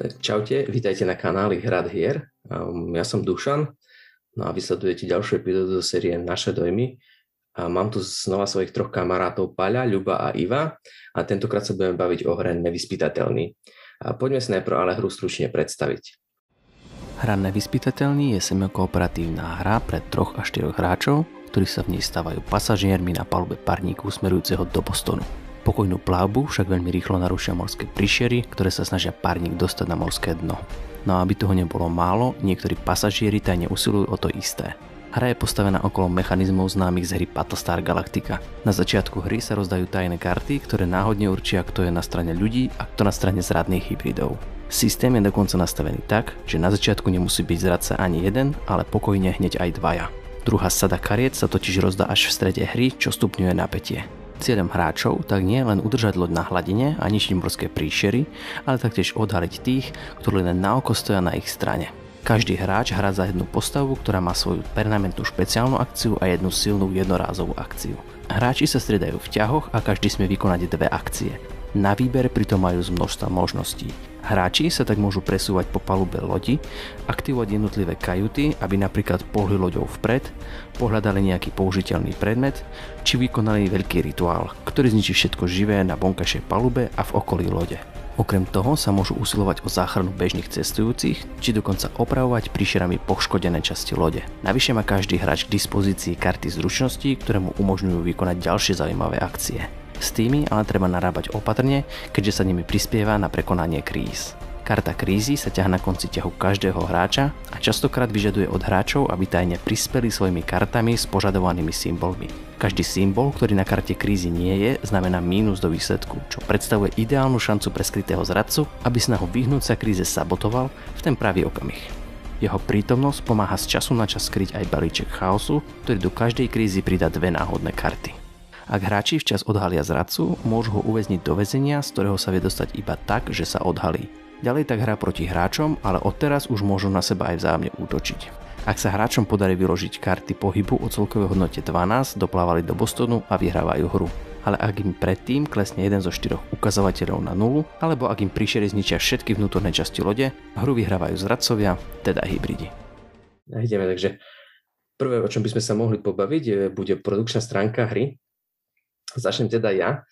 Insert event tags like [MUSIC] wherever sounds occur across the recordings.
Čaute, vítajte na kanáli Hrad hier. Um, ja som Dušan no a vysledujete ďalšiu epizódu do série Naše dojmy. A mám tu znova svojich troch kamarátov Paľa, Ľuba a Iva a tentokrát sa budeme baviť o hre Nevyspytateľný. A poďme si najprv ale hru stručne predstaviť. Hra Nevyspytateľný je semikooperatívna hra pre troch až štyroch hráčov, ktorí sa v nej stávajú pasažiermi na palube parníku smerujúceho do Bostonu. Pokojnú plavbu však veľmi rýchlo narušia morské príšery, ktoré sa snažia párnik dostať na morské dno. No a aby toho nebolo málo, niektorí pasažieri tajne usilujú o to isté. Hra je postavená okolo mechanizmov známych z hry Battlestar Galactica. Na začiatku hry sa rozdajú tajné karty, ktoré náhodne určia, kto je na strane ľudí a kto na strane zradných hybridov. Systém je dokonca nastavený tak, že na začiatku nemusí byť zradca ani jeden, ale pokojne hneď aj dvaja. Druhá sada kariet sa totiž rozdá až v strede hry, čo stupňuje napätie. Cieľom hráčov tak nie je len udržať loď na hladine a ničiť morské príšery, ale taktiež odhaliť tých, ktorí len na oko stoja na ich strane. Každý hráč hrá za jednu postavu, ktorá má svoju permanentnú špeciálnu akciu a jednu silnú jednorázovú akciu. Hráči sa striedajú v ťahoch a každý smie vykonať dve akcie. Na výber pritom majú z množstva možností. Hráči sa tak môžu presúvať po palube lodi, aktivovať jednotlivé kajuty, aby napríklad pohli loďou vpred, pohľadali nejaký použiteľný predmet, či vykonali veľký rituál, ktorý zničí všetko živé na vonkajšej palube a v okolí lode. Okrem toho sa môžu usilovať o záchranu bežných cestujúcich, či dokonca opravovať príšerami poškodené časti lode. Navyše má každý hráč k dispozícii karty zručností, ktoré mu umožňujú vykonať ďalšie zaujímavé akcie. S tými ale treba narábať opatrne, keďže sa nimi prispieva na prekonanie kríz. Karta krízy sa ťahá na konci ťahu každého hráča a častokrát vyžaduje od hráčov, aby tajne prispeli svojimi kartami s požadovanými symbolmi. Každý symbol, ktorý na karte krízy nie je, znamená mínus do výsledku, čo predstavuje ideálnu šancu pre skrytého zradcu, aby snahu vyhnúť sa kríze sabotoval v ten pravý okamih. Jeho prítomnosť pomáha z času na čas skryť aj balíček chaosu, ktorý do každej krízy pridá dve náhodné karty. Ak hráči včas odhalia zradcu, môžu ho uväzniť do väzenia, z ktorého sa vie dostať iba tak, že sa odhalí. Ďalej tak hrá proti hráčom, ale odteraz už môžu na seba aj vzájomne útočiť. Ak sa hráčom podarí vyložiť karty pohybu o celkovej hodnote 12, doplávali do Bostonu a vyhrávajú hru. Ale ak im predtým klesne jeden zo štyroch ukazovateľov na nulu, alebo ak im príšery zničia všetky vnútorné časti lode, hru vyhrávajú zradcovia, teda hybridi. Ideme, takže prvé, o čom by sme sa mohli pobaviť, bude produkčná stránka hry. Začnem teda ja.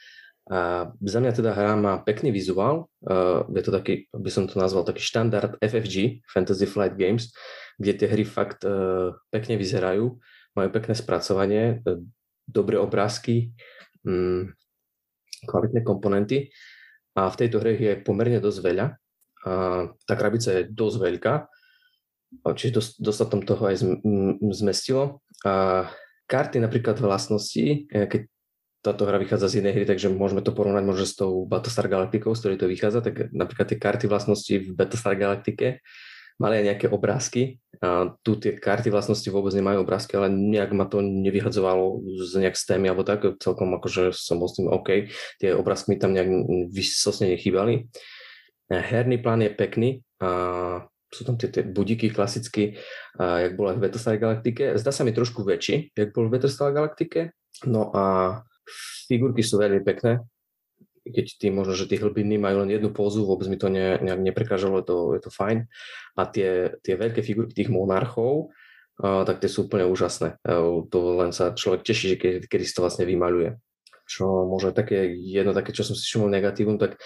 A za mňa teda hra má pekný vizuál, je to taký, by som to nazval, taký štandard FFG, Fantasy Flight Games, kde tie hry fakt uh, pekne vyzerajú, majú pekné spracovanie, uh, dobré obrázky, um, kvalitné komponenty a v tejto hre je pomerne dosť veľa. A tá krabica je dosť veľká, čiže dos, dostatom toho aj zmestilo. A karty napríklad vlastnosti, keď táto hra vychádza z inej hry, takže môžeme to porovnať možno s tou Battlestar Galacticou, z ktorej to vychádza, tak napríklad tie karty vlastnosti v Battlestar Galactike mali aj nejaké obrázky. A tu tie karty vlastnosti vôbec nemajú obrázky, ale nejak ma to nevyhadzovalo z nejak z témy alebo tak, celkom akože som bol s tým OK. Tie obrázky mi tam nejak vysosne nechýbali. Herný plán je pekný, a sú tam tie, tie budíky klasicky, a jak bolo aj v Battlestar Galactike. Zdá sa mi trošku väčší, jak bol v Battlestar Galactike. No a Figurky sú veľmi pekné, keď tí možno, že tie hlbiny majú len jednu pózu, vôbec mi to ne, nejak neprekážalo, je to, je to fajn. A tie, tie veľké figurky tých monarchov, uh, tak tie sú úplne úžasné. Uh, to len sa človek teší, že keď, kedy si to vlastne vymaľuje. Čo možno také jedno také, čo som si všimol negatívum, tak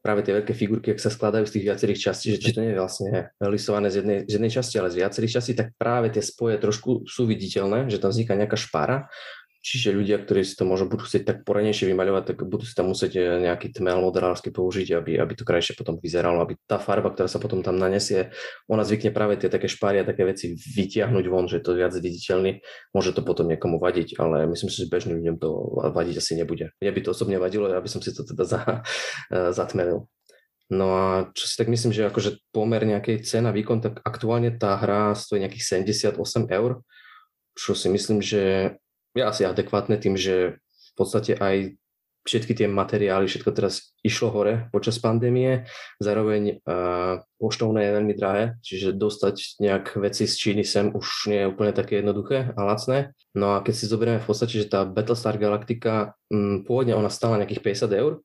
práve tie veľké figurky, ak sa skladajú z tých viacerých častí, že či to nie je vlastne lisované z jednej, z jednej časti, ale z viacerých častí, tak práve tie spoje trošku sú viditeľné, že tam vzniká nejaká špara Čiže ľudia, ktorí si to možno budú chcieť tak poranejšie vymaľovať, tak budú si tam musieť eh, nejaký tmel modelársky použiť, aby, aby to krajšie potom vyzeralo, aby tá farba, ktorá sa potom tam nanesie, ona zvykne práve tie také špáry a také veci vytiahnuť von, že je to viac viditeľný. Môže to potom niekomu vadiť, ale myslím si, že bežným ľuďom to vadiť asi nebude. Mne by to osobne vadilo, aby som si to teda za, eh, zatmelil. No a čo si tak myslím, že akože pomer nejakej cena výkon, tak aktuálne tá hra stojí nejakých 78 eur, čo si myslím, že je asi adekvátne tým, že v podstate aj všetky tie materiály, všetko teraz išlo hore počas pandémie, zároveň uh, poštovné je veľmi drahé, čiže dostať nejak veci z Číny sem už nie je úplne také jednoduché a lacné. No a keď si zoberieme v podstate, že tá Battlestar Galactica, um, pôvodne ona stala nejakých 50 eur,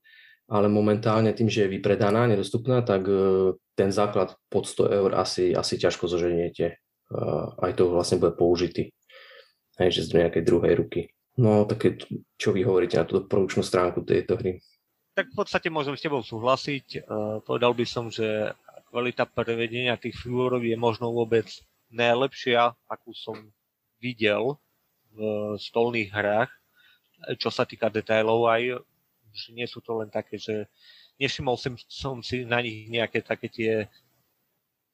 ale momentálne tým, že je vypredaná, nedostupná, tak ten základ pod 100 eur asi, asi ťažko zoženiete. Aj to vlastne bude použitý. Hej, že z nejakej druhej ruky. No, také, čo vy hovoríte na tú produkčnú stránku tejto hry? Tak v podstate môžem s tebou súhlasiť. Uh, povedal by som, že kvalita prevedenia tých figúrov je možno vôbec najlepšia, akú som videl v stolných hrách, čo sa týka detailov aj, že nie sú to len také, že nevšimol som, si na nich nejaké také tie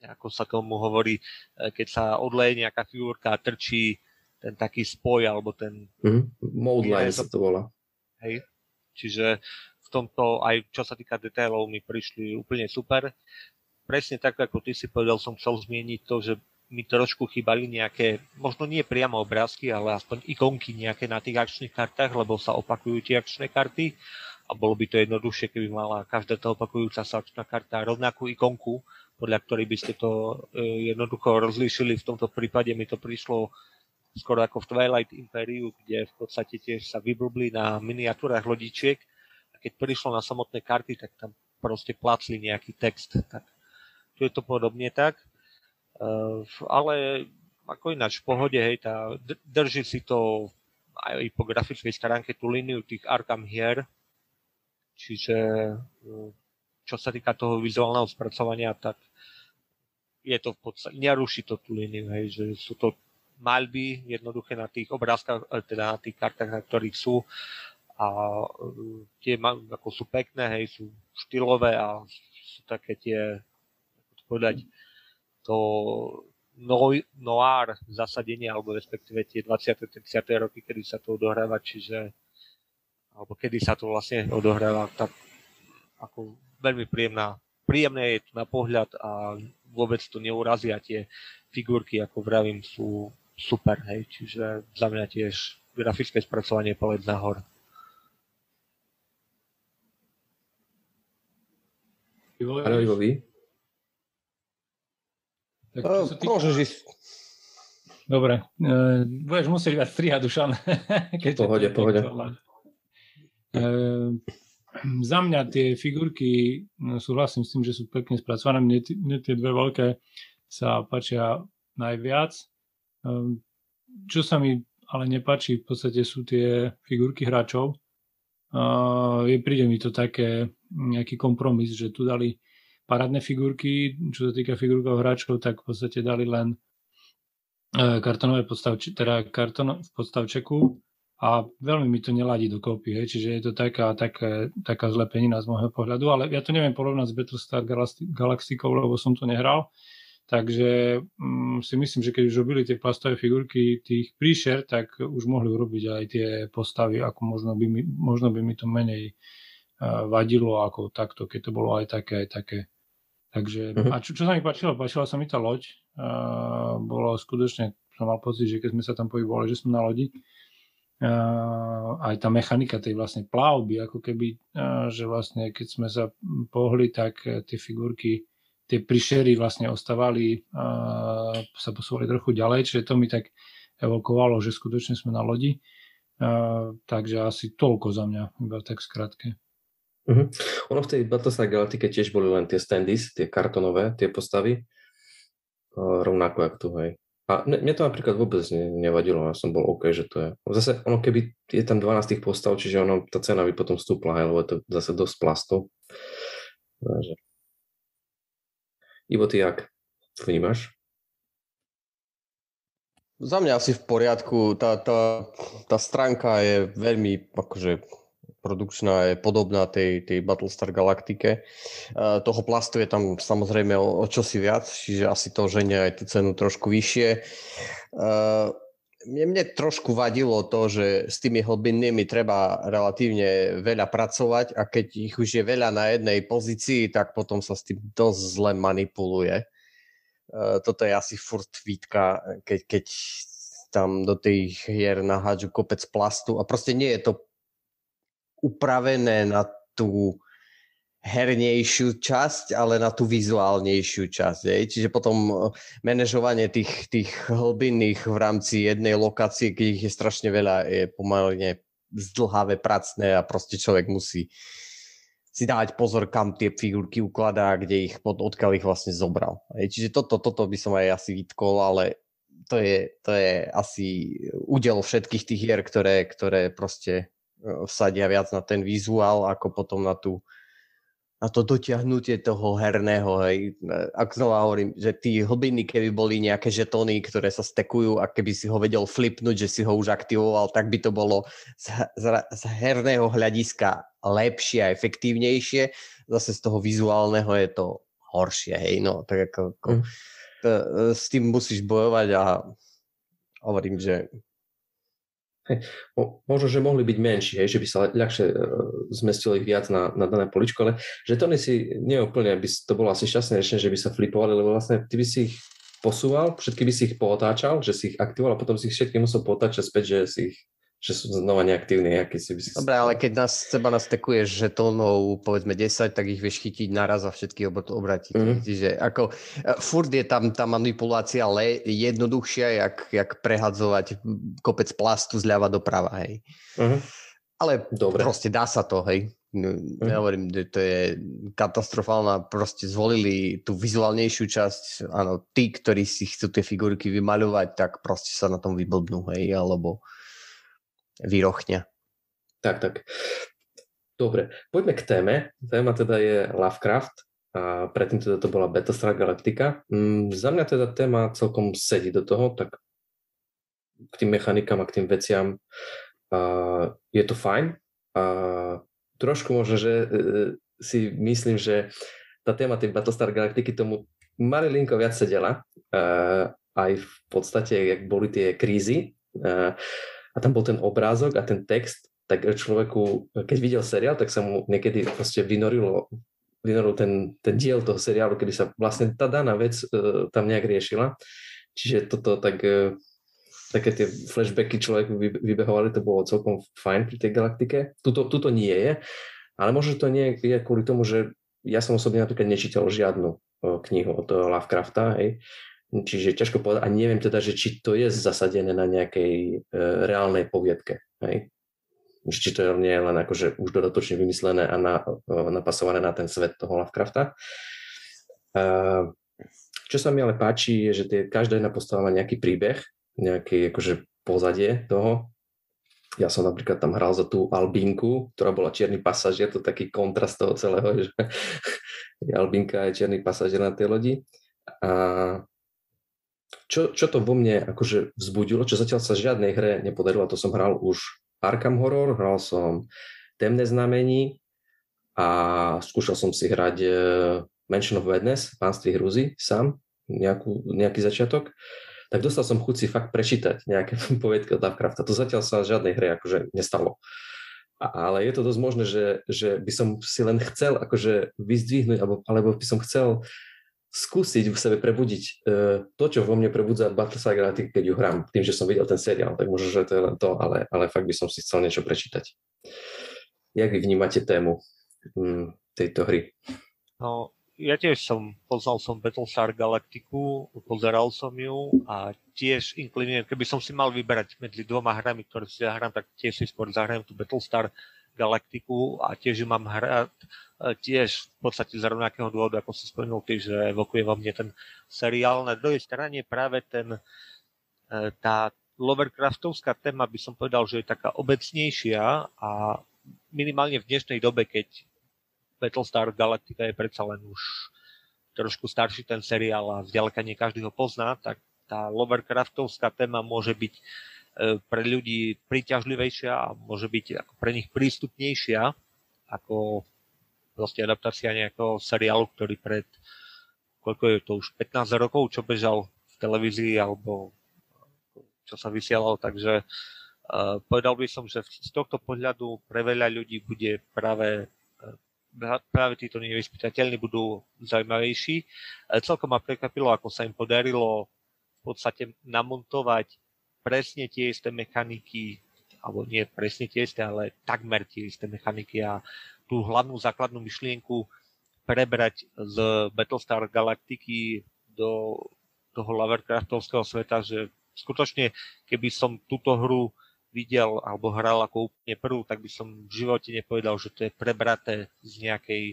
ako sa tomu hovorí, keď sa odleje nejaká figurka a trčí ten taký spoj, alebo ten... Mm-hmm. Mode line sa to volá. Hej. Čiže v tomto, aj čo sa týka detailov, mi prišli úplne super. Presne tak, ako ty si povedal, som chcel zmieniť to, že mi trošku chýbali nejaké, možno nie priamo obrázky, ale aspoň ikonky nejaké na tých akčných kartách, lebo sa opakujú tie akčné karty a bolo by to jednoduchšie, keby mala každá tá opakujúca sa akčná karta rovnakú ikonku, podľa ktorej by ste to e, jednoducho rozlíšili. V tomto prípade mi to prišlo skoro ako v Twilight Imperiu, kde v podstate tiež sa vyblbli na miniatúrach lodičiek a keď prišlo na samotné karty, tak tam proste placli nejaký text. Tak tu je to podobne tak. Uh, ale ako ináč v pohode, hej, tá, drží si to aj po grafickej stránke tú líniu tých Arkham hier, čiže uh, čo sa týka toho vizuálneho spracovania, tak je to v podstate, neruší to tú líniu, hej, že sú to maľby jednoduché na tých obrázkach, e, teda na tých kartách, na ktorých sú. A e, tie ako sú pekné, hej, sú štýlové a sú také tie, ako to povedať, to noir zasadenie, alebo respektíve tie 20. 30. roky, kedy sa to odohráva, čiže alebo kedy sa to vlastne odohráva, tak ako veľmi príjemná, príjemné je to na pohľad a vôbec to neurazia tie figurky, ako vravím, sú super, hej, čiže za mňa tiež grafické spracovanie povedz nahor. Áno, Ivo, vy? Tak, čo sa týka... Môžeš ísť. Dobre, uh, budeš musieť viac strihať, Dušan. [LAUGHS] Keď pohode, pohode. Uh, za mňa tie figurky, no, súhlasím s tým, že sú pekne spracované. Mne, mne tie dve veľké sa páčia najviac. Ehm, čo sa mi ale nepáči, v podstate sú tie figurky hráčov. Je, príde mi to také nejaký kompromis, že tu dali parádne figurky, čo sa týka figurkov hráčov, tak v podstate dali len e, kartonové podstavče, teda karton v podstavčeku a veľmi mi to neladí dokopy, hej, čiže je to taká, taká, taká zlepenina z môjho pohľadu, ale ja to neviem porovnať s Battlestar Galacticou, lebo som to nehral, Takže um, si myslím, že keď už robili tie plastové figurky tých príšer, tak už mohli urobiť aj tie postavy, ako možno by mi, možno by mi to menej uh, vadilo ako takto, keď to bolo aj také, aj také. Takže, uh-huh. a čo, čo sa mi páčilo? Páčila sa mi tá loď. Uh, bolo skutočne, som mal pocit, že keď sme sa tam pohybovali, že sme na lodi. Uh, aj tá mechanika tej vlastne plavby, ako keby, uh, že vlastne keď sme sa pohli, tak uh, tie figurky tie prišery vlastne ostávali, sa posúvali trochu ďalej, čiže to mi tak evokovalo, že skutočne sme na lodi. Takže asi toľko za mňa, iba tak skrátke. Uh-huh. Ono v tej Battlestar Galactica tiež boli len tie standys, tie kartonové, tie postavy, rovnako ako tu, hej. A mne to napríklad vôbec ne, nevadilo, ja som bol OK, že to je. Zase ono, keby je tam 12 tých postav, čiže ono, tá cena by potom stúpla, hej, lebo je to zase dosť plastov. Takže Ivo, ty jak vnímaš? Za mňa asi v poriadku. Tá, tá, tá stránka je veľmi akože produkčná, je podobná tej, tej Battlestar Galaktike. Uh, toho plastu je tam samozrejme o, o čosi viac, čiže asi to ženie aj tú cenu trošku vyššie. Uh, mne, trošku vadilo to, že s tými hlbinnými treba relatívne veľa pracovať a keď ich už je veľa na jednej pozícii, tak potom sa s tým dosť zle manipuluje. Uh, toto je asi furt výtka, keď, keď tam do tých hier nahádžu kopec plastu a proste nie je to upravené na tú hernejšiu časť, ale na tú vizuálnejšiu časť. Je. Čiže potom e, manažovanie tých, tých hlbinných v rámci jednej lokácie, keď ich je strašne veľa, je pomalne zdlhavé, pracné a proste človek musí si dávať pozor, kam tie figurky ukladá, kde ich, pod, odkiaľ ich vlastne zobral. Hej, čiže toto, toto by som aj asi vytkol, ale to je, to je asi údel všetkých tých hier, ktoré, ktoré proste e, vsadia viac na ten vizuál, ako potom na tú, na to dotiahnutie toho herného, hej. Ak znova hovorím, že tí hlbiny, keby boli nejaké žetóny, ktoré sa stekujú a keby si ho vedel flipnúť, že si ho už aktivoval, tak by to bolo z, z, z herného hľadiska lepšie a efektívnejšie. Zase z toho vizuálneho je to horšie, hej, no, tak ako, ako mm. to, s tým musíš bojovať a hovorím, že Hej. Možno, že mohli byť menší, hej, že by sa ľahšie uh, zmestili viac na, na dané poličko, ale že to si neúplne by to bolo asi šťastné že by sa flipovali, lebo vlastne ty by si ich posúval, všetky by si ich pootáčal, že si ich aktivoval a potom si ich všetky musel potáčať späť, že si ich že sú znova neaktívni, aký si by si... Dobre, ale keď nás, seba nastekuješ žetónov, povedzme 10, tak ich vieš chytiť naraz a všetky obratiť. Mm-hmm. Čiže ako, e, furt je tam tá manipulácia le, jednoduchšia, jak, jak prehadzovať kopec plastu zľava doprava, hej. Mm-hmm. Ale Dobre. proste dá sa to, hej. Mm-hmm. Ja hovorím, že to je katastrofálna, proste zvolili tú vizuálnejšiu časť, áno, tí, ktorí si chcú tie figurky vymaľovať, tak proste sa na tom vyblbnú, hej, alebo vyrochne. Tak, tak. Dobre, poďme k téme. Téma teda je Lovecraft a predtým teda to bola Battlestar Galactica. Mm, za mňa teda téma celkom sedí do toho, tak k tým mechanikám a k tým veciam uh, je to fajn. A trošku možno, že uh, si myslím, že tá téma tej Battlestar Galactiky tomu malilinko viac sedela. Uh, aj v podstate, jak boli tie krízy. Uh, a tam bol ten obrázok a ten text, tak človeku, keď videl seriál, tak sa mu niekedy proste vynorilo, vynoril ten, ten diel toho seriálu, kedy sa vlastne tá daná vec uh, tam nejak riešila. Čiže toto tak, uh, také tie flashbacky človeku vybehovali, to bolo celkom fajn pri tej galaktike. Tuto, tuto nie je, ale možno to nie je kvôli tomu, že ja som osobne napríklad nečítal žiadnu uh, knihu od Lovecrafta, hej. Čiže ťažko povedať a neviem teda, že či to je zasadené na nejakej e, reálnej poviedke. Hej? Či to nie je len akože už dodatočne vymyslené a na, e, napasované na ten svet toho Lovecrafta. E, čo sa mi ale páči, je, že tie, každá jedna postava má nejaký príbeh, nejaký akože pozadie toho. Ja som napríklad tam hral za tú Albinku, ktorá bola čierny pasažier, to taký kontrast toho celého, [LAUGHS] že Albinka je čierny pasažier na tej lodi. A čo, čo to vo mne akože vzbudilo, čo zatiaľ sa žiadnej hre nepodarilo, to som hral už Arkham Horror, hral som Temné znamení a skúšal som si hrať uh, Mansion of Madness, Pánství hruzy, sám, nejakú, nejaký začiatok, tak dostal som chuť si fakt prečítať nejaké [LAUGHS] poviedky od Lovecrafta. To zatiaľ sa žiadnej hre akože nestalo. Ale je to dosť možné, že, že by som si len chcel akože vyzdvihnúť, alebo, alebo by som chcel skúsiť v sebe prebudiť uh, to, čo vo mne prebudza Battlestar Galactica, keď ju hrám, tým, že som videl ten seriál, tak možno, že to je len to, ale, ale fakt by som si chcel niečo prečítať. Jak vy vnímate tému um, tejto hry? No, ja tiež som, poznal som Battlestar Galactiku, pozeral som ju a tiež inklinujem, keby som si mal vyberať medzi dvoma hrami, ktoré si zahrám, tak tiež si skôr zahrajem tú Battlestar Galaktiku a tiež ju mám hrať tiež v podstate z rovnakého dôvodu, ako si spomenul ty, že evokuje vo mne ten seriál. Na druhej strane práve ten, e, tá Lovercraftovská téma by som povedal, že je taká obecnejšia a minimálne v dnešnej dobe, keď Battlestar Galactica je predsa len už trošku starší ten seriál a vzdialeka nie každý ho pozná, tak tá Lovercraftovská téma môže byť e, pre ľudí príťažlivejšia a môže byť ako pre nich prístupnejšia ako proste adaptácia nejakého seriálu, ktorý pred, koľko je to už, 15 rokov, čo bežal v televízii alebo čo sa vysielal, takže uh, povedal by som, že z tohto pohľadu pre veľa ľudí bude práve uh, práve títo nevyspytateľní budú zaujímavejší. Celkom ma prekvapilo, ako sa im podarilo v podstate namontovať presne tie isté mechaniky, alebo nie presne tie isté, ale takmer tie isté mechaniky a tú hlavnú základnú myšlienku prebrať z Battlestar Galactiky do toho Lovecraftovského sveta, že skutočne, keby som túto hru videl alebo hral ako úplne prvú, tak by som v živote nepovedal, že to je prebraté z nejakej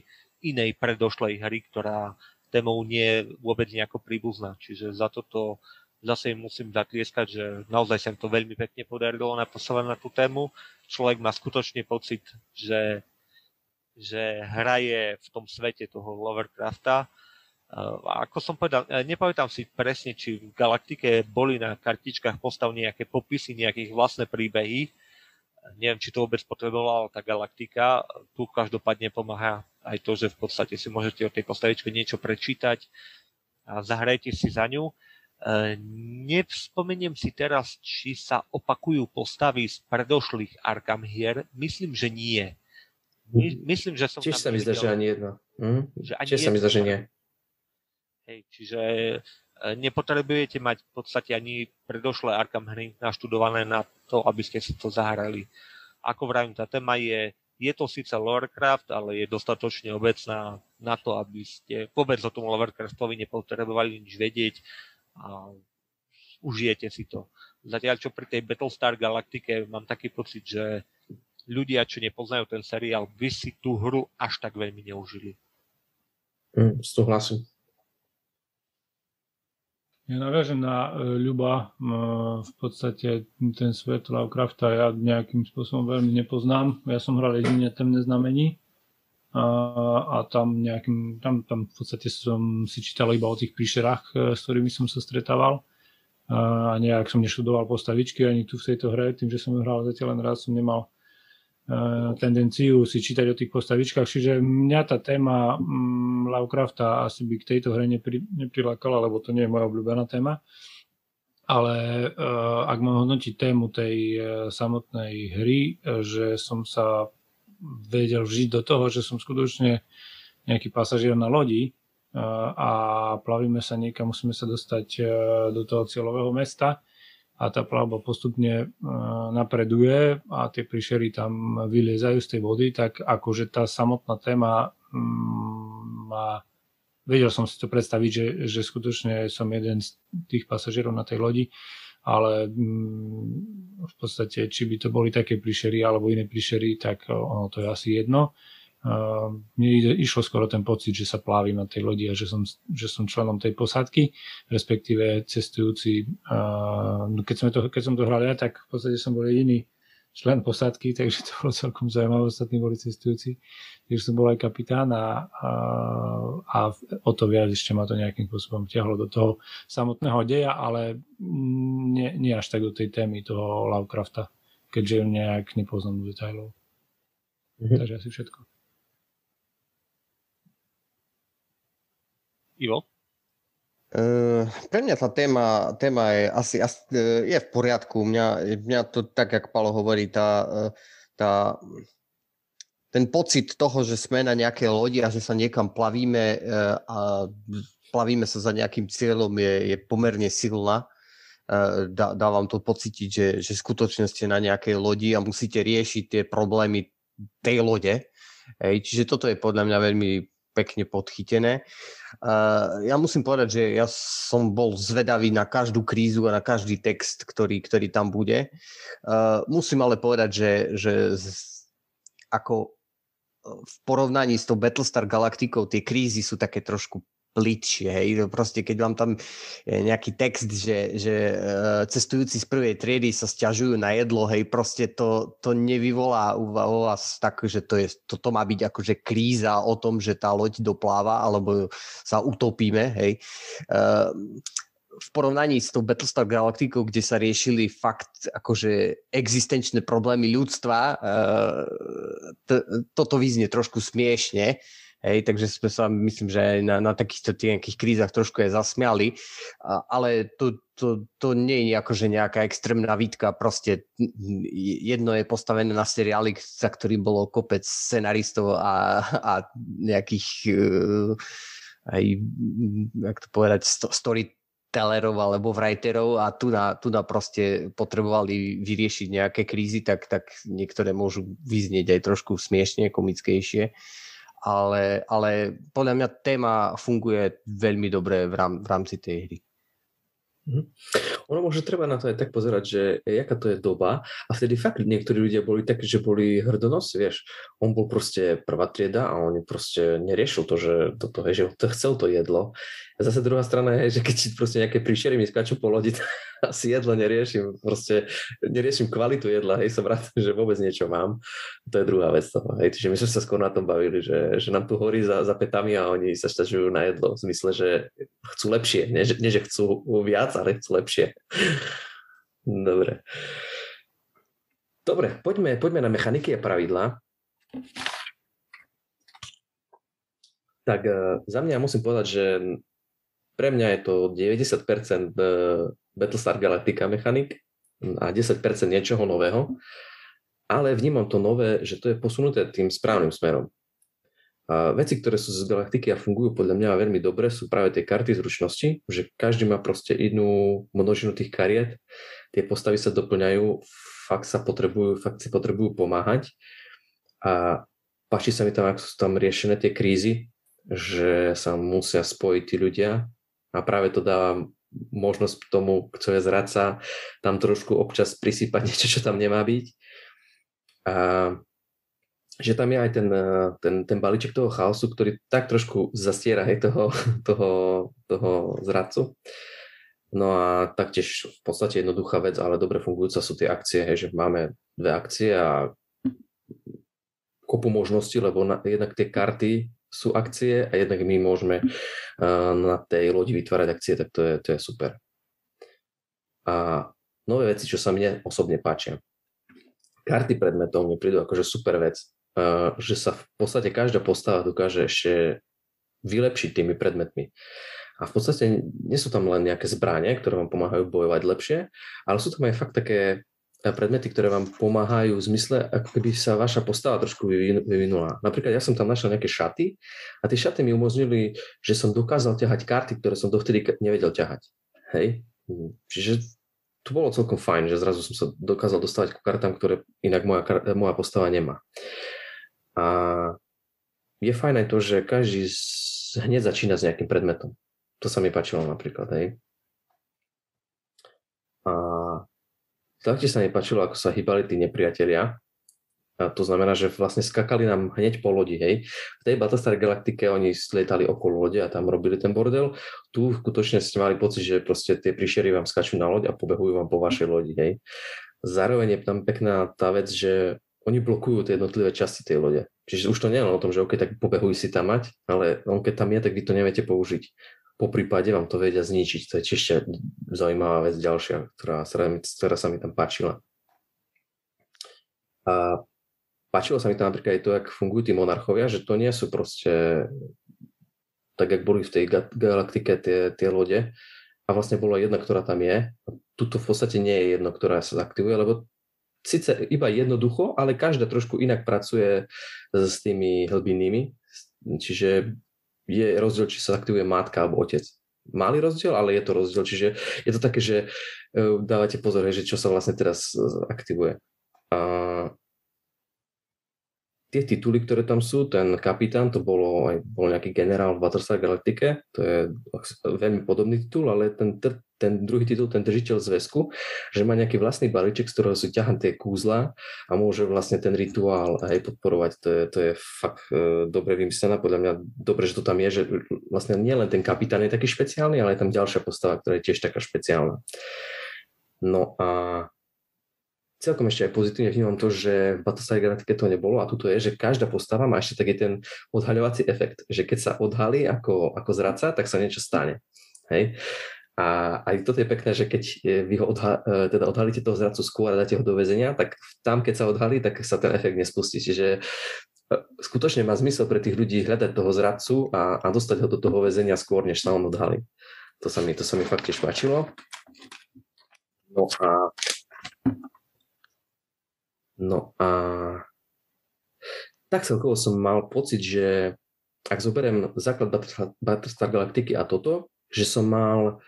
inej predošlej hry, ktorá témou nie je vôbec nejako príbuzná. Čiže za toto zase im musím zatlieskať, že naozaj sa im to veľmi pekne podarilo napasovať na tú tému. Človek má skutočne pocit, že, že hraje v tom svete toho Lovercrafta a ako som povedal, e, nepamätám si presne, či v Galaktike boli na kartičkách postav nejaké popisy, nejakých vlastné príbehy. Neviem, či to vôbec potrebovala tá Galaktika. Tu každopádne pomáha aj to, že v podstate si môžete o tej postavičke niečo prečítať a zahrajte si za ňu. E, nevspomeniem si teraz, či sa opakujú postavy z predošlých Arkham hier. Myslím, že nie. myslím, že som Čiže sa mi zdá, že ani jedno. Hm? Že ani Čiže sa mi zdá, že nie. Hej, čiže e, nepotrebujete mať v podstate ani predošlé Arkham hry naštudované na to, aby ste si to zahrali. Ako vravím, tá téma je, je to síce Lorecraft, ale je dostatočne obecná na to, aby ste vôbec o tom Lorecraftovi nepotrebovali nič vedieť a užijete si to. Zatiaľ, čo pri tej Battlestar Galaktike mám taký pocit, že ľudia, čo nepoznajú ten seriál, by si tú hru až tak veľmi neužili. Mm, súhlasím. Ja naviažem na e, Ľuba. E, v podstate ten svet Lovecrafta ja nejakým spôsobom veľmi nepoznám. Ja som hral jedine temné znamení a, tam, nejakým, tam, tam v podstate som si čítal iba o tých príšerách, e, s ktorými som sa stretával. A nejak som neštudoval postavičky ani tu v tejto hre, tým, že som ju hral zatiaľ len raz, som nemal Eh, tendenciu si čítať o tých postavičkách, čiže mňa tá téma mm, Lovecrafta asi by k tejto hre nepri, neprilákala, lebo to nie je moja obľúbená téma. Ale uh, ak mám hodnotiť tému tej samotnej hry, že som sa vedel vžiť do toho, že som skutočne nejaký pasažier na lodi a plavíme sa niekam, musíme sa dostať do toho cieľového mesta. A tá plavba postupne e, napreduje a tie príšery tam vyliezajú z tej vody, tak akože tá samotná téma mm, má vedel som si to predstaviť, že, že skutočne som jeden z tých pasažierov na tej lodi, ale mm, v podstate, či by to boli také príšery alebo iné príšery, tak ono to je asi jedno mne išlo skoro ten pocit, že sa plávim na tej lodi a že som, že som členom tej posádky, respektíve cestujúci. No keď, sme to, keď som to hral ja, tak v podstate som bol jediný člen posádky, takže to bolo celkom zaujímavé, ostatní boli cestujúci. Takže som bol aj kapitán a, a, a o to viac ešte ma to nejakým spôsobom ťahlo do toho samotného deja, ale nie, nie až tak do tej témy toho Lovecrafta, keďže nejak nepoznám do detailov. Mhm. Takže asi všetko. Ivo? Uh, pre mňa tá téma, téma je asi, asi uh, je v poriadku. Mňa, mňa to tak, jak Palo hovorí, tá, uh, tá, ten pocit toho, že sme na nejaké lodi a že sa niekam plavíme uh, a plavíme sa za nejakým cieľom je, je pomerne silná. Dá, dá vám to pocítiť, že, že skutočne ste na nejakej lodi a musíte riešiť tie problémy tej lode. Hej, čiže toto je podľa mňa veľmi pekne podchytené. Ja musím povedať, že ja som bol zvedavý na každú krízu a na každý text, ktorý, ktorý tam bude. Musím ale povedať, že, že ako v porovnaní s tou Battlestar Galaktikou tie krízy sú také trošku plitšie. Hej. Proste keď vám tam nejaký text, že, že uh, cestujúci z prvej triedy sa stiažujú na jedlo, hej, proste to, to nevyvolá u vás tak, že to, je, toto má byť akože kríza o tom, že tá loď dopláva alebo sa utopíme. Hej. Uh, v porovnaní s tou Battlestar Galacticou, kde sa riešili fakt akože existenčné problémy ľudstva, uh, t- toto vyznie trošku smiešne, Hej, takže sme sa, myslím, že aj na, na takýchto nejakých krízach trošku je zasmiali, a, ale to, to, to nie je akože nejaká extrémna výtka, proste jedno je postavené na seriáli, za ktorým bolo kopec scenaristov a, a nejakých uh, aj, jak to povedať, story tellerov alebo writerov a tu na, tu na proste potrebovali vyriešiť nejaké krízy, tak, tak niektoré môžu vyznieť aj trošku smiešne, komickejšie ale, ale podľa mňa téma funguje veľmi dobre v, rám, v rámci tej hry. Mhm. Ono môže treba na to aj tak pozerať, že jaká to je doba a vtedy fakt niektorí ľudia boli takí, že boli hrdonosť, vieš. On bol proste prvá trieda a on proste neriešil to, že toto, hej, že chcel to jedlo. A zase druhá strana je, že keď proste nejaké príšery mi skáču po lodi, [LAUGHS] asi jedlo neriešim, proste neriešim kvalitu jedla, hej, som rád, že vôbec niečo mám. To je druhá vec toho, hej, čiže my sme sa skôr na tom bavili, že, že nám tu horí za, za petami a oni sa štažujú na jedlo, v zmysle, že chcú lepšie, nie, nie že chcú viac, ale chcú lepšie. [LAUGHS] Dobre. Dobre, poďme, poďme na mechaniky a pravidlá. Tak uh, za mňa musím povedať, že pre mňa je to 90% e, Battlestar Galactica mechanik a 10% niečoho nového, ale vnímam to nové, že to je posunuté tým správnym smerom. A veci, ktoré sú z galaktiky a fungujú podľa mňa veľmi dobre, sú práve tie karty zručnosti, že každý má proste inú množinu tých kariet, tie postavy sa doplňajú, fakt sa potrebujú, fakt si potrebujú pomáhať a páči sa mi tam, ako sú tam riešené tie krízy, že sa musia spojiť tí ľudia a práve to dáva možnosť tomu, kto je zradca, tam trošku občas prisypať [LAUGHS] niečo, čo tam nemá byť. A že tam je aj ten, eh, ten, ten balíček toho chaosu, ktorý tak trošku zastiera hej, toho, [LAUGHS] toho, toho zradcu. No a taktiež v podstate jednoduchá vec, ale dobre fungujúca sú tie akcie, hej, že máme dve akcie a kopu možností, lebo na, jednak tie karty sú akcie a jednak my môžeme uh, na tej lodi vytvárať akcie, tak to je, to je super. A nové veci, čo sa mne osobne páčia. Karty predmetov mne prídu akože super vec že sa v podstate každá postava dokáže ešte vylepšiť tými predmetmi. A v podstate nie sú tam len nejaké zbranie, ktoré vám pomáhajú bojovať lepšie, ale sú tam aj fakt také predmety, ktoré vám pomáhajú v zmysle, ako keby sa vaša postava trošku vyvinula. Napríklad ja som tam našiel nejaké šaty a tie šaty mi umožnili, že som dokázal ťahať karty, ktoré som dovtedy nevedel ťahať. Hej? Čiže to bolo celkom fajn, že zrazu som sa dokázal dostať k kartám, ktoré inak moja, moja postava nemá. A je fajn aj to, že každý hneď začína s nejakým predmetom. To sa mi páčilo napríklad, hej. A taktiež sa mi páčilo, ako sa hýbali tí nepriatelia. A to znamená, že vlastne skakali nám hneď po lodi, hej. V tej Battlestar Galaktike oni slietali okolo lode a tam robili ten bordel. Tu skutočne ste mali pocit, že proste tie príšery vám skačú na loď a pobehujú vám po vašej lodi, hej. Zároveň je tam pekná tá vec, že oni blokujú tie jednotlivé časti tej lode. Čiže už to nie je len o tom, že OK, tak pobehuj si tam mať, ale on keď tam je, tak vy to neviete použiť. Po prípade vám to vedia zničiť. To je ešte zaujímavá vec ďalšia, ktorá ktorá sa mi tam páčila. A páčilo sa mi tam napríklad aj to, ako fungujú tí monarchovia, že to nie sú proste tak, jak boli v tej galaktike tie, tie lode, a vlastne bola jedna, ktorá tam je. Tuto v podstate nie je jedno, ktorá sa aktivuje, lebo síce iba jednoducho, ale každá trošku inak pracuje s tými hlbinnými, čiže je rozdiel, či sa aktivuje matka alebo otec. Malý rozdiel, ale je to rozdiel, čiže je to také, že e, dávate pozor, že čo sa vlastne teraz aktivuje. A tie tituly, ktoré tam sú, ten kapitán, to bolo aj bol nejaký generál v Battlestar Galactike, to je veľmi podobný titul, ale ten, ten druhý titul, ten držiteľ zväzku, že má nejaký vlastný balíček, z ktorého sú ťahané tie kúzla a môže vlastne ten rituál aj podporovať. To je, to je fakt e, dobre vymyslené, podľa mňa dobre, že to tam je, že vlastne nielen ten kapitán je taký špeciálny, ale je tam ďalšia postava, ktorá je tiež taká špeciálna. No a celkom ešte aj pozitívne vnímam to, že v Battlestar Galactica to nebolo a tuto je, že každá postava má ešte taký ten odhaľovací efekt, že keď sa odhalí ako, ako zradca, tak sa niečo stane. Hej? A aj toto je pekné, že keď vy ho odha- e, teda odhalíte toho zradcu skôr a dáte ho do väzenia, tak tam, keď sa odhalí, tak sa ten efekt nespustí. Čiže e, skutočne má zmysel pre tých ľudí hľadať toho zradcu a, a dostať ho do toho väzenia skôr, než sa on odhalí. To sa mi, to sa mi fakt tiež páčilo. No a No a tak celkovo som mal pocit, že ak zoberiem základ Battlestar Galactiky a toto, že som mal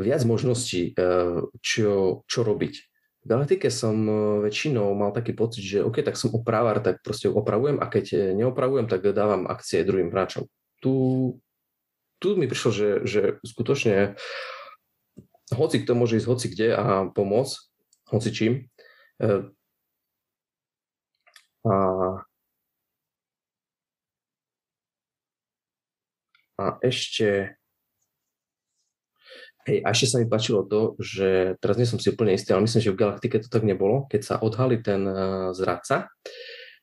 viac možností, uh, čo, čo robiť. V Galaktike som uh, väčšinou mal taký pocit, že OK, tak som opravar, tak proste opravujem a keď neopravujem, tak dávam akcie druhým hráčom. Tu tu mi prišlo, že, že skutočne hoci kto môže ísť hoci kde a pomôcť, hoci čím. E, a, a ešte Hej, a ešte sa mi páčilo to, že teraz nie som si úplne istý, ale myslím, že v Galaktike to tak nebolo. Keď sa odhalí ten uh, zradca,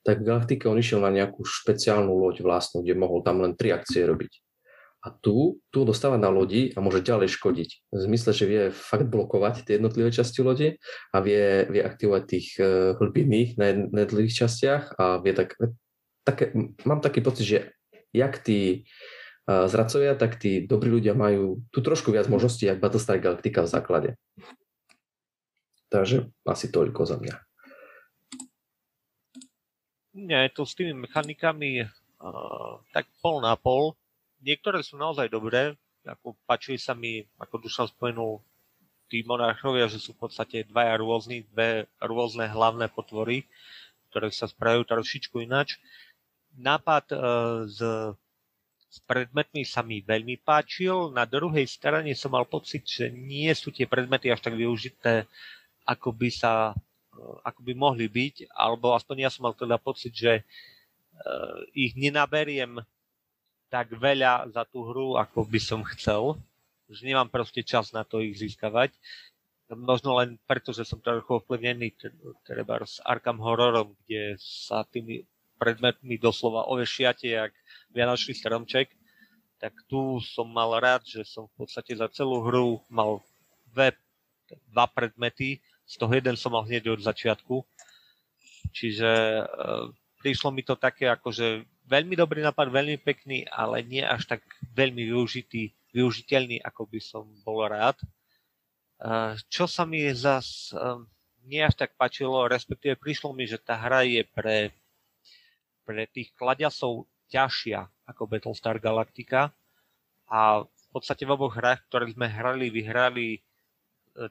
tak v Galaktike on išiel na nejakú špeciálnu loď vlastnú, kde mohol tam len tri akcie robiť. A tu, tu dostáva na lodi a môže ďalej škodiť. V zmysle, že vie fakt blokovať tie jednotlivé časti lode a vie, vie aktivovať tých uh, hlbinných na jednotlivých častiach a vie tak, také, mám taký pocit, že jak tí zradcovia, tak tí dobrí ľudia majú tu trošku viac možností, ako Battlestar Galactica v základe. Takže asi toľko za mňa. Nie, to s tými mechanikami uh, tak pol na pol. Niektoré sú naozaj dobré, ako páčili sa mi, ako Dušan spomenul, tí monarchovia, že sú v podstate dvaja rôzni, dve rôzne hlavné potvory, ktoré sa spravujú trošičku ináč. Nápad uh, s predmetmi sa mi veľmi páčil, na druhej strane som mal pocit, že nie sú tie predmety až tak využité, ako by sa ako by mohli byť, alebo aspoň ja som mal teda pocit, že uh, ich nenaberiem tak veľa za tú hru, ako by som chcel, že nemám proste čas na to ich získavať. Možno len preto, že som trochu ovplyvnený treba s Arkham Horrorom, kde sa tými predmetmi doslova ovešiate, jak Vianočný stromček, tak tu som mal rád, že som v podstate za celú hru mal dve, dva predmety, z toho jeden som mal hneď od začiatku. Čiže e, prišlo mi to také akože veľmi dobrý nápad, veľmi pekný, ale nie až tak veľmi využitý, využiteľný, ako by som bol rád. E, čo sa mi zas e, nie až tak páčilo, respektíve prišlo mi, že tá hra je pre, pre tých kladiasov ťažšia ako Battlestar Galactica a v podstate v oboch hrách, ktoré sme hrali, vyhrali e,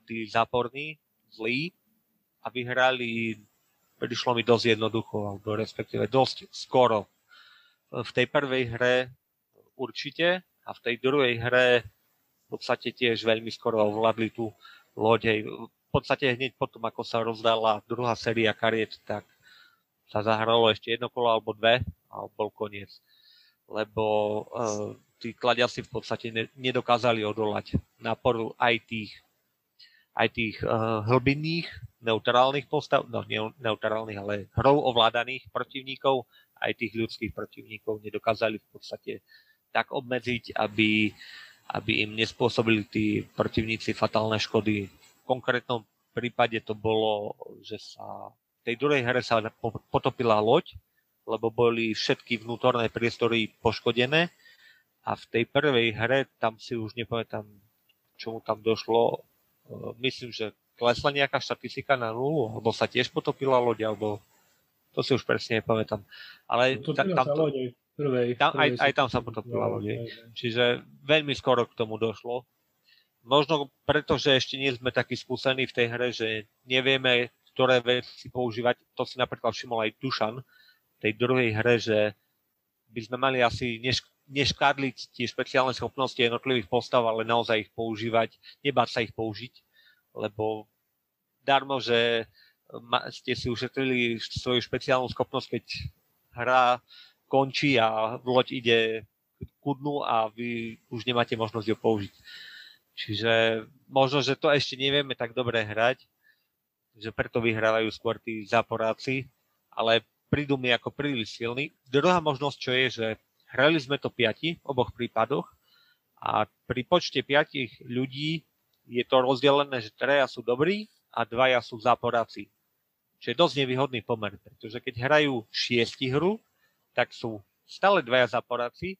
tí záporní, zlí a vyhrali, prišlo mi dosť jednoducho, alebo respektíve dosť skoro. V tej prvej hre určite a v tej druhej hre v podstate tiež veľmi skoro ovládli tú loď. V podstate hneď potom, ako sa rozdala druhá séria kariet, tak sa zahralo ešte jedno kolo alebo dve a bol koniec. Lebo uh, tí kladiasi v podstate ne, nedokázali odolať náporu aj tých, aj tých uh, hlbinných, neutrálnych postav, no nie neutrálnych, ale hrou ovládaných protivníkov, aj tých ľudských protivníkov nedokázali v podstate tak obmedziť, aby, aby im nespôsobili tí protivníci fatálne škody. V konkrétnom prípade to bolo, že sa tej druhej hre sa potopila loď, lebo boli všetky vnútorné priestory poškodené a v tej prvej hre, tam si už nepamätám, čomu tam došlo, e, myslím, že klesla nejaká štatistika na nulu, alebo sa tiež potopila loď, alebo to si už presne nepamätám. Ale ta, tam, to, prvej, tam, aj, aj tam sa potopila loď. Čiže veľmi skoro k tomu došlo. Možno preto, že ešte nie sme takí skúsení v tej hre, že nevieme, ktoré veci používať. To si napríklad všimol aj Dušan, tej druhej hre, že by sme mali asi neš, neškadliť tie špeciálne schopnosti jednotlivých postav, ale naozaj ich používať, nebáť sa ich použiť, lebo darmo, že ste si ušetrili svoju špeciálnu schopnosť, keď hra končí a loď ide ku dnu a vy už nemáte možnosť ju použiť. Čiže možno, že to ešte nevieme tak dobre hrať, že preto vyhrávajú skôr tí záporáci, ale prídu mi ako príliš silný. Druhá možnosť, čo je, že hrali sme to piati v oboch prípadoch a pri počte piatich ľudí je to rozdelené, že traja sú dobrí a dvaja sú záporáci. Čo je dosť nevýhodný pomer, pretože keď hrajú šiesti hru, tak sú stále dvaja záporáci,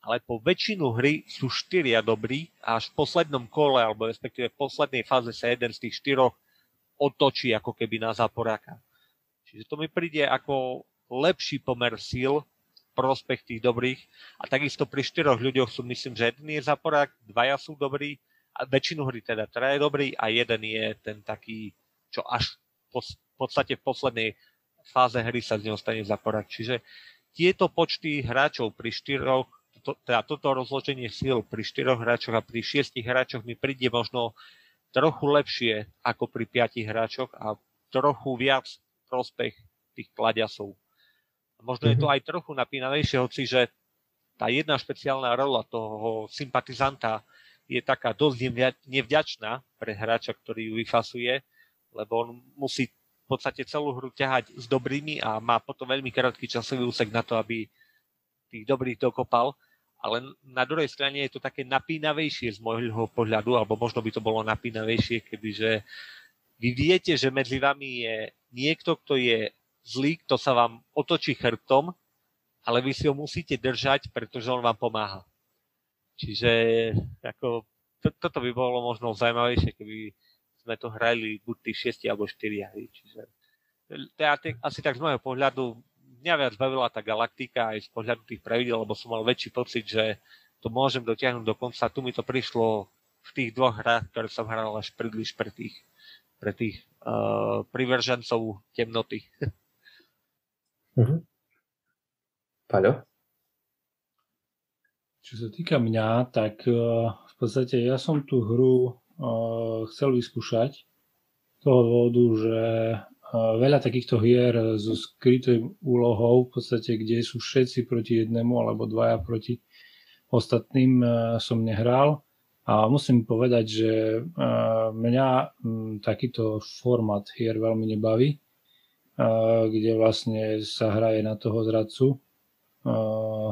ale po väčšinu hry sú štyria dobrí a až v poslednom kole, alebo respektíve v poslednej fáze sa jeden z tých štyroch otočí ako keby na záporáka. Čiže to mi príde ako lepší pomer síl prospech tých dobrých. A takisto pri štyroch ľuďoch sú, myslím, že jeden je zaporák, dvaja sú dobrí, a väčšinu hry teda teda je dobrý a jeden je ten taký, čo až v podstate v poslednej fáze hry sa z neho stane zaporák. Čiže tieto počty hráčov pri štyroch to, teda toto rozloženie síl pri 4 hráčoch a pri 6 hráčoch mi príde možno trochu lepšie ako pri 5 hráčoch a trochu viac prospech tých kladiasov. Možno mm-hmm. je to mhm. aj trochu napínavejšie, hoci že tá jedna špeciálna rola toho sympatizanta je taká dosť nevďačná pre hráča, ktorý ju vyfasuje, lebo on musí v podstate celú hru ťahať s dobrými a má potom veľmi krátky časový úsek na to, aby tých dobrých dokopal ale na druhej strane je to také napínavejšie z môjho pohľadu, alebo možno by to bolo napínavejšie, kebyže vy viete, že medzi vami je niekto, kto je zlý, kto sa vám otočí chrbtom, ale vy si ho musíte držať, pretože on vám pomáha. Čiže ako, to, toto by bolo možno zaujímavejšie, keby sme to hrali buď tí šiesti alebo štyria. Čiže to je asi tak z môjho pohľadu mňa viac bavila tá galaktika aj z pohľadu tých pravidel, lebo som mal väčší pocit, že to môžem dotiahnuť do konca. Tu mi to prišlo v tých dvoch hrách, ktoré som hral až príliš pre tých, pre tých uh, privržencov temnoty. Uh-huh. [LAUGHS] Paľo? Čo sa týka mňa, tak uh, v podstate ja som tú hru uh, chcel vyskúšať z toho dôvodu, že veľa takýchto hier so skrytou úlohou, v podstate, kde sú všetci proti jednému alebo dvaja proti ostatným som nehral. A musím povedať, že mňa takýto format hier veľmi nebaví, kde vlastne sa hraje na toho zradcu.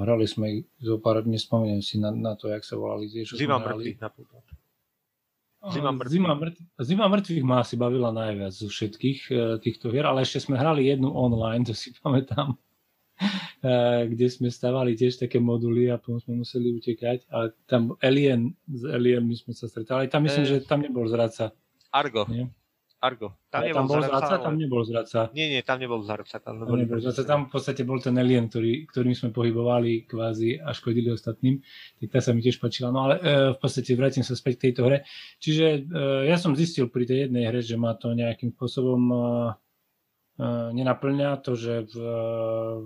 Hrali sme zo pár, nespomínam si na, na to, jak sa volali. Zima mŕtvych napríklad. Zima mŕtvych. Zima, mŕtvych. Zima mŕtvych ma asi bavila najviac zo všetkých e, týchto hier, ale ešte sme hrali jednu online, to si [LAUGHS] pamätám, e, kde sme stavali tiež také moduly a potom sme museli utekať. A tam Alien, s Alien my sme sa stretali. Tam myslím, e... že tam nebol zradca. Argo. Nie? Argo. Tam, nebol tam bol zradca, zradca ale... tam nebol zradca. Nie, nie, tam nebol zradca. Tam, tam nebol zradca. Tam v podstate bol ten alien, ktorý, ktorým sme pohybovali kvázi a škodili ostatným. Tak tá sa mi tiež páčila. No ale e, v podstate vrátim sa späť k tejto hre. Čiže e, ja som zistil pri tej jednej hre, že ma to nejakým spôsobom e, e nenaplňa to, že v,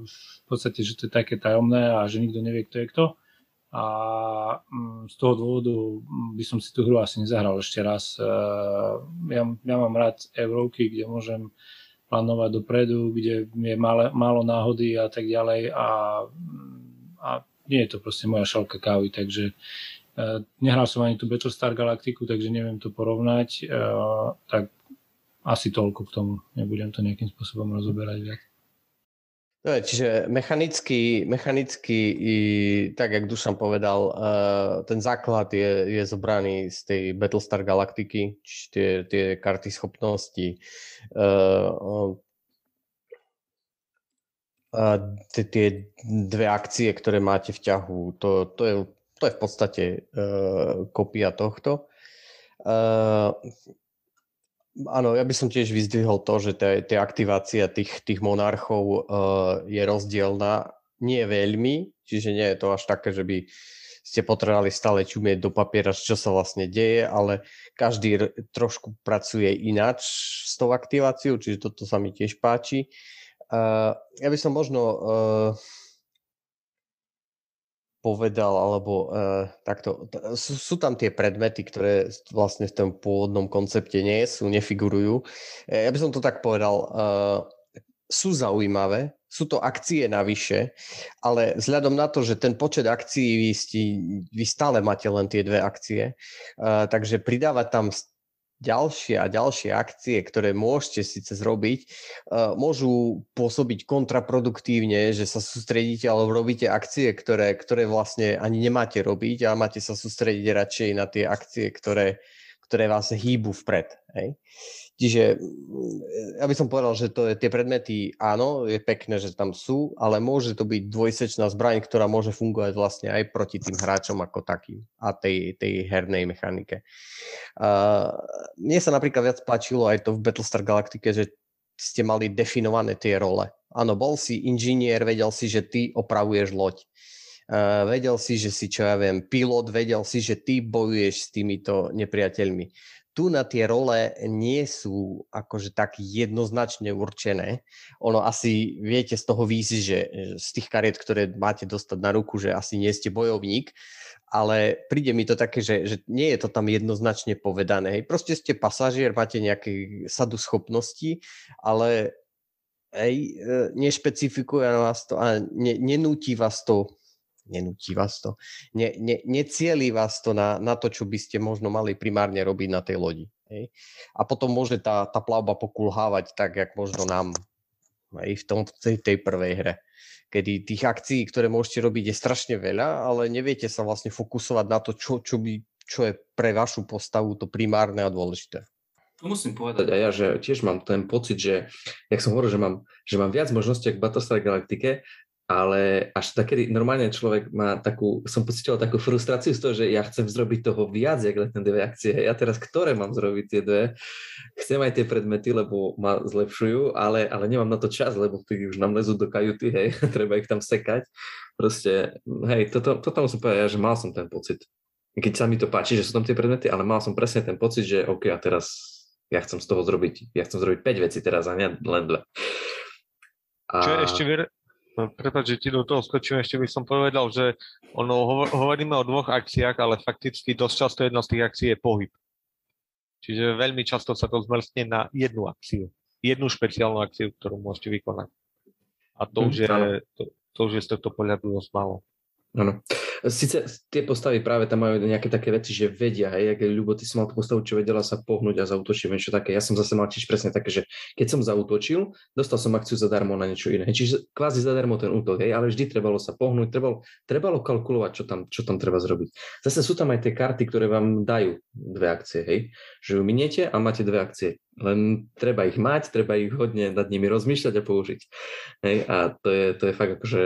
v podstate, že to je také tajomné a že nikto nevie, kto je kto a mm, z toho dôvodu by som si tú hru asi nezahral ešte raz. E, ja, ja mám rád Európky, kde môžem plánovať dopredu, kde je málo, málo náhody a tak ďalej a, a nie je to proste moja šalka kávy, takže e, nehral som ani tú Battlestar Galaktiku, takže neviem to porovnať, e, tak asi toľko k tomu, nebudem to nejakým spôsobom rozoberať viac. No, čiže mechanicky, mechanicky i, tak jak Dušan povedal, uh, ten základ je, je zobraný z tej Battlestar Galaktiky, čiže tie, tie karty schopnosti, uh, tie, tie dve akcie, ktoré máte v ťahu, to, to, je, to je v podstate uh, kopia tohto. Áno, ja by som tiež vyzdvihol to, že tá aktivácia tých, tých monarchov uh, je rozdielna. Nie veľmi, čiže nie je to až také, že by ste potrebovali stále čumieť do papiera, čo sa vlastne deje, ale každý trošku pracuje ináč s tou aktiváciou, čiže toto sa mi tiež páči. Uh, ja by som možno uh, povedal, alebo uh, takto, sú, sú tam tie predmety, ktoré vlastne v tom pôvodnom koncepte nie sú, nefigurujú. Ja by som to tak povedal, uh, sú zaujímavé, sú to akcie navyše, ale vzhľadom na to, že ten počet akcií vy, stí, vy stále máte len tie dve akcie, uh, takže pridávať tam ďalšie a ďalšie akcie, ktoré môžete síce zrobiť, uh, môžu pôsobiť kontraproduktívne, že sa sústredíte alebo robíte akcie, ktoré, ktoré vlastne ani nemáte robiť a máte sa sústrediť radšej na tie akcie, ktoré, ktoré vás hýbu vpred. Hej? Čiže mm, ja by som povedal, že to je, tie predmety, áno, je pekné, že tam sú, ale môže to byť dvojsečná zbraň, ktorá môže fungovať vlastne aj proti tým hráčom ako takým a tej, tej hernej mechanike. Uh, mne sa napríklad viac páčilo aj to v Battlestar Galactike, že ste mali definované tie role. Áno, bol si inžinier, vedel si, že ty opravuješ loď. Uh, vedel si, že si, čo ja viem, pilot, vedel si, že ty bojuješ s týmito nepriateľmi tu na tie role nie sú akože tak jednoznačne určené. Ono asi viete z toho výjsť, že z tých kariet, ktoré máte dostať na ruku, že asi nie ste bojovník, ale príde mi to také, že, že nie je to tam jednoznačne povedané. Hej. Proste ste pasažier, máte nejaké sadu schopností, ale hej, e, nešpecifikuje vás to a ne, nenúti vás to nenúti vás to, ne, ne, necieli vás to na, na to, čo by ste možno mali primárne robiť na tej lodi. Hej. A potom môže tá, tá plavba pokulhávať tak, jak možno nám hej, v tom, tej, tej prvej hre. Kedy tých akcií, ktoré môžete robiť, je strašne veľa, ale neviete sa vlastne fokusovať na to, čo, čo, by, čo je pre vašu postavu to primárne a dôležité. To musím povedať aj ja, že tiež mám ten pocit, že, jak som hovoril, že mám, že mám viac možností ako Battlestar Galactike, ale až takedy normálne človek má takú, som pocitoval takú frustráciu z toho, že ja chcem zrobiť toho viac, jak len dve akcie. Ja teraz ktoré mám zrobiť tie dve? Chcem aj tie predmety, lebo ma zlepšujú, ale, ale nemám na to čas, lebo tí už nám lezú do kajuty, hej, [LAUGHS] treba ich tam sekať. Proste, hej, toto, toto musím povedať, ja, že mal som ten pocit. Keď sa mi to páči, že sú tam tie predmety, ale mal som presne ten pocit, že OK, a teraz ja chcem z toho zrobiť, ja chcem zrobiť 5 vecí teraz a nie len dve. A... Čo je ešte Prepač, že ti do toho skočím, ešte by som povedal, že ono, hovoríme o dvoch akciách, ale fakticky dosť často jedna z tých akcií je pohyb. Čiže veľmi často sa to zmrstne na jednu akciu. Jednu špeciálnu akciu, ktorú môžete vykonať. A to, už, je, to, to už je z tohto pohľadu dosť málo. Áno. Sice tie postavy práve tam majú nejaké také veci, že vedia, hej, jak Ľubo, ty si mal postavu, čo vedela sa pohnúť a zautočiť, niečo také. Ja som zase mal tiež presne také, že keď som zautočil, dostal som akciu zadarmo na niečo iné. Čiže kvázi zadarmo ten útok, hej, ale vždy trebalo sa pohnúť, trebalo, trebalo kalkulovať, čo tam, čo tam treba zrobiť. Zase sú tam aj tie karty, ktoré vám dajú dve akcie, hej, že ju miniete a máte dve akcie. Len treba ich mať, treba ich hodne nad nimi rozmýšľať a použiť. Hej, a to je, to je fakt akože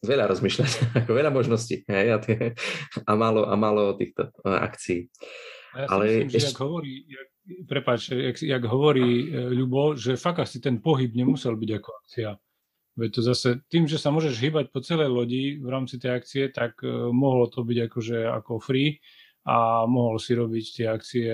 veľa rozmýšľať, [LAUGHS] ako veľa možností hej, a, tie, a, málo, a málo týchto uh, akcií. A ja Ale myslím, ešte... že jak hovorí, jak, prepáč, jak, jak hovorí uh, Ľubo, že fakt asi ten pohyb nemusel byť ako akcia. Veď to zase tým, že sa môžeš hýbať po celej lodi v rámci tej akcie, tak uh, mohlo to byť akože ako free a mohol si robiť tie akcie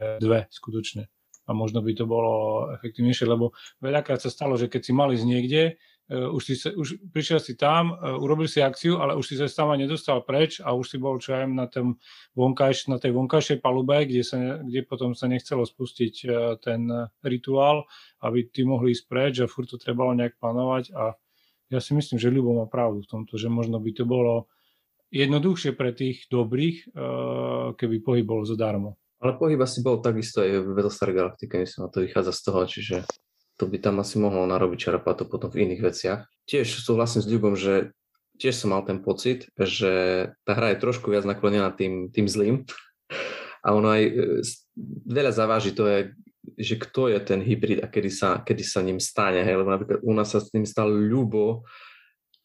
dve skutočne. A možno by to bolo efektívnejšie, lebo veľakrát sa stalo, že keď si mali z niekde, už, si, už prišiel si tam, uh, urobil si akciu, ale už si sa tam nedostal preč a už si bol čo aj na, tom vonkajš, na tej vonkajšej palube, kde, sa, kde potom sa nechcelo spustiť uh, ten rituál, aby ty mohli ísť preč a furt to trebalo nejak plánovať a ja si myslím, že Ľubo má pravdu v tomto, že možno by to bolo jednoduchšie pre tých dobrých, keby pohyb bol zadarmo. Ale pohyb asi bol takisto aj v Battlestar Galactica, myslím, a to vychádza z toho, čiže to by tam asi mohlo narobiť čarapato potom v iných veciach. Tiež súhlasím s Ľubom, že tiež som mal ten pocit, že tá hra je trošku viac naklonená tým, tým zlým a ono aj e, veľa zaváži to je, že kto je ten hybrid a kedy sa, kedy sa ním stane. Hej? Lebo napríklad u nás sa s tým stal Ľubo,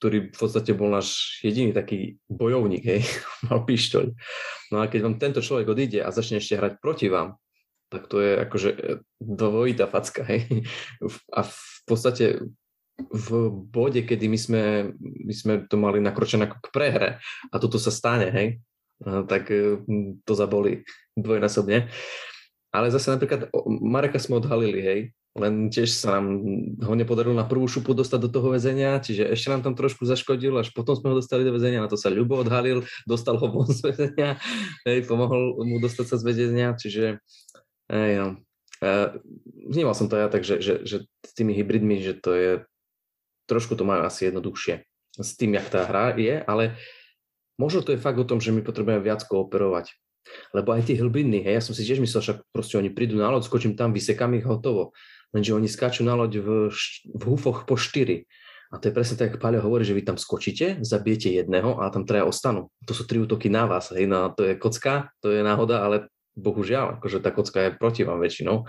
ktorý v podstate bol náš jediný taký bojovník, hej, [LAUGHS] mal pištoľ. No a keď vám tento človek odíde a začne ešte hrať proti vám, tak to je akože e, dvojitá facka. Hej. A v podstate v bode, kedy my sme, my sme to mali nakročené ako k prehre a toto sa stane, hej, tak e, to zaboli dvojnásobne. Ale zase napríklad Mareka sme odhalili, hej, len tiež sa nám ho nepodarilo na prvú šupu dostať do toho väzenia, čiže ešte nám tam trošku zaškodil, až potom sme ho dostali do väzenia, na to sa Ľubo odhalil, dostal ho von z väzenia, hej, pomohol mu dostať sa z väzenia, čiže Hej, no. Vnímal som to ja tak, že, že, že s tými hybridmi, že to je, trošku to majú asi jednoduchšie s tým, jak tá hra je, ale možno to je fakt o tom, že my potrebujeme viac kooperovať. Lebo aj tie hlbiny, hej, ja som si tiež myslel, však proste oni prídu na loď, skočím tam, vysekám ich, hotovo. Lenže oni skáču na loď v, v hufoch po štyri. A to je presne tak, ako Paľo hovorí, že vy tam skočíte, zabijete jedného a tam traja ostanú. To sú tri útoky na vás. Hej, no, to je kocka, to je náhoda, ale bohužiaľ, akože tá kocka je proti vám väčšinou.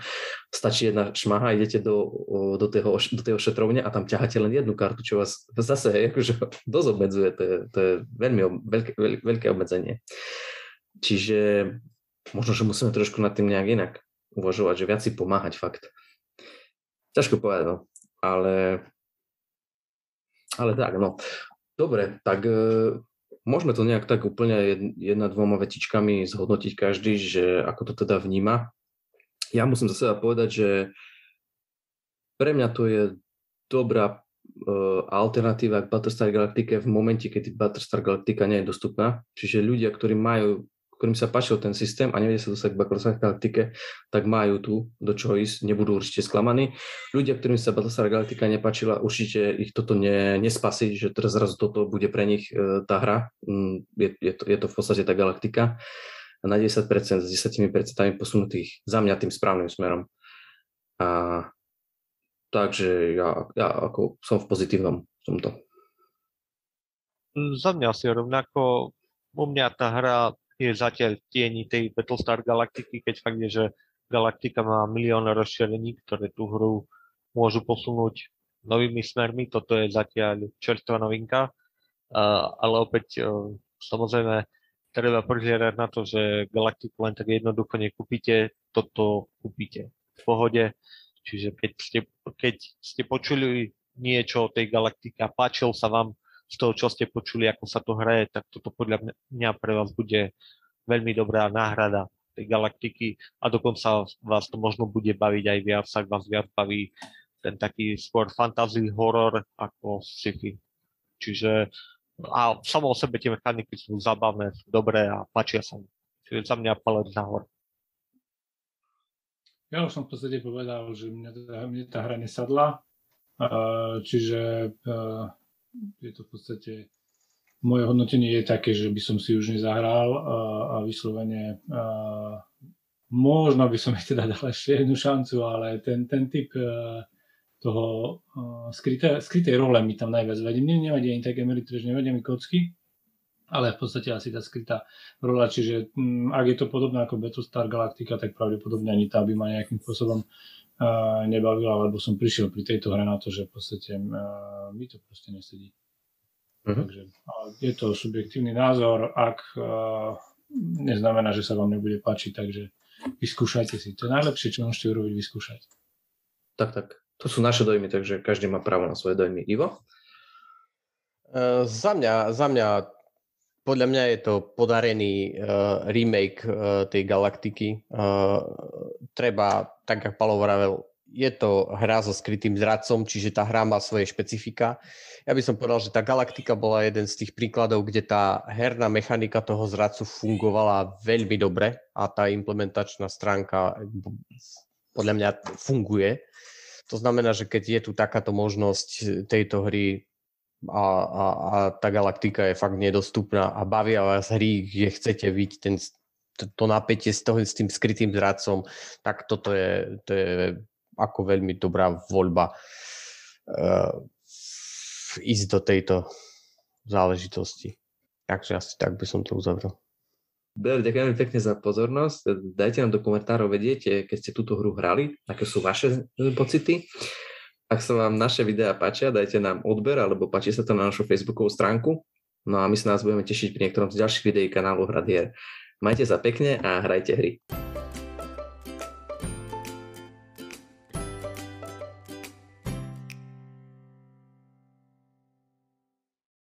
Stačí jedna šmaha, idete do, do, toho, do tej ošetrovne a tam ťaháte len jednu kartu, čo vás zase [LAUGHS] akože dosť obmedzuje. To je, to je veľmi veľké, veľké obmedzenie. Čiže možno, že musíme trošku nad tým nejak inak uvažovať, že viac si pomáhať fakt. Ťažko povedať, no. Ale, ale tak, no. Dobre, tak môžeme to nejak tak úplne jedna, dvoma vetičkami zhodnotiť každý, že ako to teda vníma. Ja musím za seba povedať, že pre mňa to je dobrá uh, alternatíva k Battlestar Galactica v momente, keď Battlestar Galactica nie je dostupná. Čiže ľudia, ktorí majú ktorým sa páčil ten systém a nevedia sa dostať k Battlestar Galactica, tak majú tu do čoho ísť, nebudú určite sklamaní. Ľudia, ktorým sa Battlestar Galactica nepáčila, určite ich toto ne, nespasí, že teraz zrazu toto bude pre nich e, tá hra. Mm, je, je, to, je to v podstate tá galaktika na 10% s 10% posunutých za mňa tým správnym smerom. A, takže ja, ja ako som v pozitívnom tomto. Za mňa asi rovnako. U mňa tá hra je zatiaľ v tieni tej Battlestar Galaktiky, keď fakt je, že Galaktika má milión rozšírení, ktoré tú hru môžu posunúť novými smermi. Toto je zatiaľ čerstvá novinka. Ale opäť uh, samozrejme treba prihľadať na to, že Galaktiku len tak jednoducho nekúpite, toto kúpite v pohode. Čiže keď ste, keď ste počuli niečo o tej Galaktike a páčil sa vám z toho, čo ste počuli, ako sa to hraje, tak toto podľa mňa pre vás bude veľmi dobrá náhrada tej galaktiky a dokonca vás to možno bude baviť aj viac, ak vás viac baví ten taký skôr fantasy horor ako sci-fi. Čiže a samo o sebe tie mechaniky sú zábavné, sú dobré a páčia sa mi. Čiže za mňa palec nahor. Ja už som v podstate povedal, že mne, mne tá hra nesadla, čiže je to v podstate moje hodnotenie je také, že by som si už nezahral a, a vyslovene a, možno by som [LAUGHS] ich teda dal ešte jednu šancu, ale ten, ten typ a, toho a, skryté, skrytej role mi tam najviac vedie. Mne nevadí ani také že nevedia mi kocky, ale v podstate asi tá skrytá rola, čiže m, ak je to podobné ako Battlestar Galactica, tak pravdepodobne ani tá by ma nejakým spôsobom uh, nebavila, lebo som prišiel pri tejto hre na to, že v podstate mi to proste nesedí. Uh-huh. Takže je to subjektívny názor, ak neznamená, že sa vám nebude páčiť, takže vyskúšajte si. To je najlepšie, čo môžete urobiť, vyskúšať. Tak, tak. To sú naše dojmy, takže každý má právo na svoje dojmy. Ivo? Uh, za mňa, za mňa podľa mňa je to podarený uh, remake uh, tej galaktiky. Uh, treba, tak ako Palo vravel, je to hra so skrytým zradcom, čiže tá hra má svoje špecifika. Ja by som povedal, že tá galaktika bola jeden z tých príkladov, kde tá herná mechanika toho zradcu fungovala veľmi dobre a tá implementačná stránka podľa mňa funguje. To znamená, že keď je tu takáto možnosť tejto hry a, a, a tá galaktika je fakt nedostupná a bavia vás hry, kde chcete byť ten, to, to napätie s, toho, s tým skrytým zradcom, tak toto je, to je ako veľmi dobrá voľba uh, ísť do tejto záležitosti. Takže asi tak by som to uzavrel. Dobre, ďakujem pekne za pozornosť. Dajte nám do komentárov vedieť, keď ste túto hru hrali, aké sú vaše pocity. Ak sa vám naše videá páčia, dajte nám odber alebo páči sa to na našu facebookovú stránku. No a my sa nás budeme tešiť pri niektorom z ďalších videí kanálu Hradier. Majte sa pekne a hrajte hry.